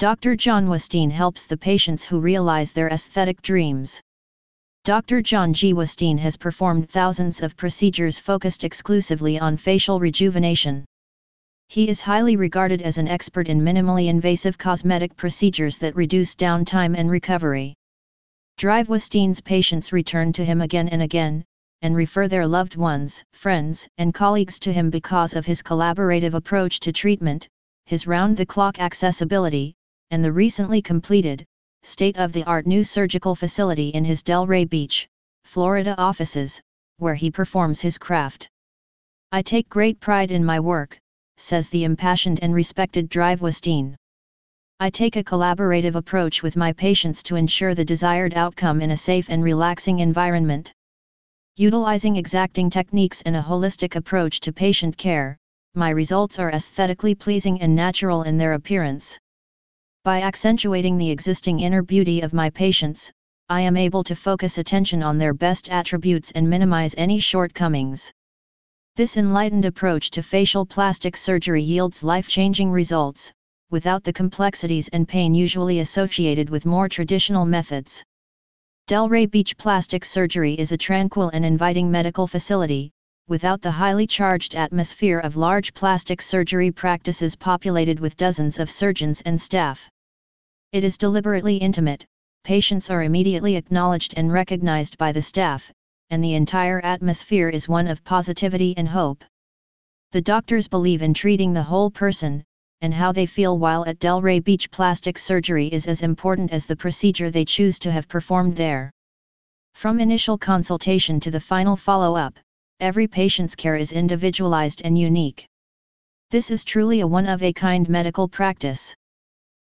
Dr. John Westine helps the patients who realize their aesthetic dreams. Dr. John G. Westine has performed thousands of procedures focused exclusively on facial rejuvenation. He is highly regarded as an expert in minimally invasive cosmetic procedures that reduce downtime and recovery. Drive Westine's patients return to him again and again, and refer their loved ones, friends, and colleagues to him because of his collaborative approach to treatment, his round-the-clock accessibility, and the recently completed, state-of-the-art new surgical facility in his Delray Beach, Florida offices, where he performs his craft. I take great pride in my work, says the impassioned and respected Drive Westine. I take a collaborative approach with my patients to ensure the desired outcome in a safe and relaxing environment. Utilizing exacting techniques and a holistic approach to patient care, my results are aesthetically pleasing and natural in their appearance. By accentuating the existing inner beauty of my patients, I am able to focus attention on their best attributes and minimize any shortcomings. This enlightened approach to facial plastic surgery yields life-changing results, without the complexities and pain usually associated with more traditional methods. Delray Beach Plastic Surgery is a tranquil and inviting medical facility, without the highly charged atmosphere of large plastic surgery practices populated with dozens of surgeons and staff. It is deliberately intimate, patients are immediately acknowledged and recognized by the staff, and the entire atmosphere is one of positivity and hope. The doctors believe in treating the whole person, and how they feel while at Delray Beach plastic surgery is as important as the procedure they choose to have performed there. From initial consultation to the final follow-up, every patient's care is individualized and unique. This is truly a one-of-a-kind medical practice.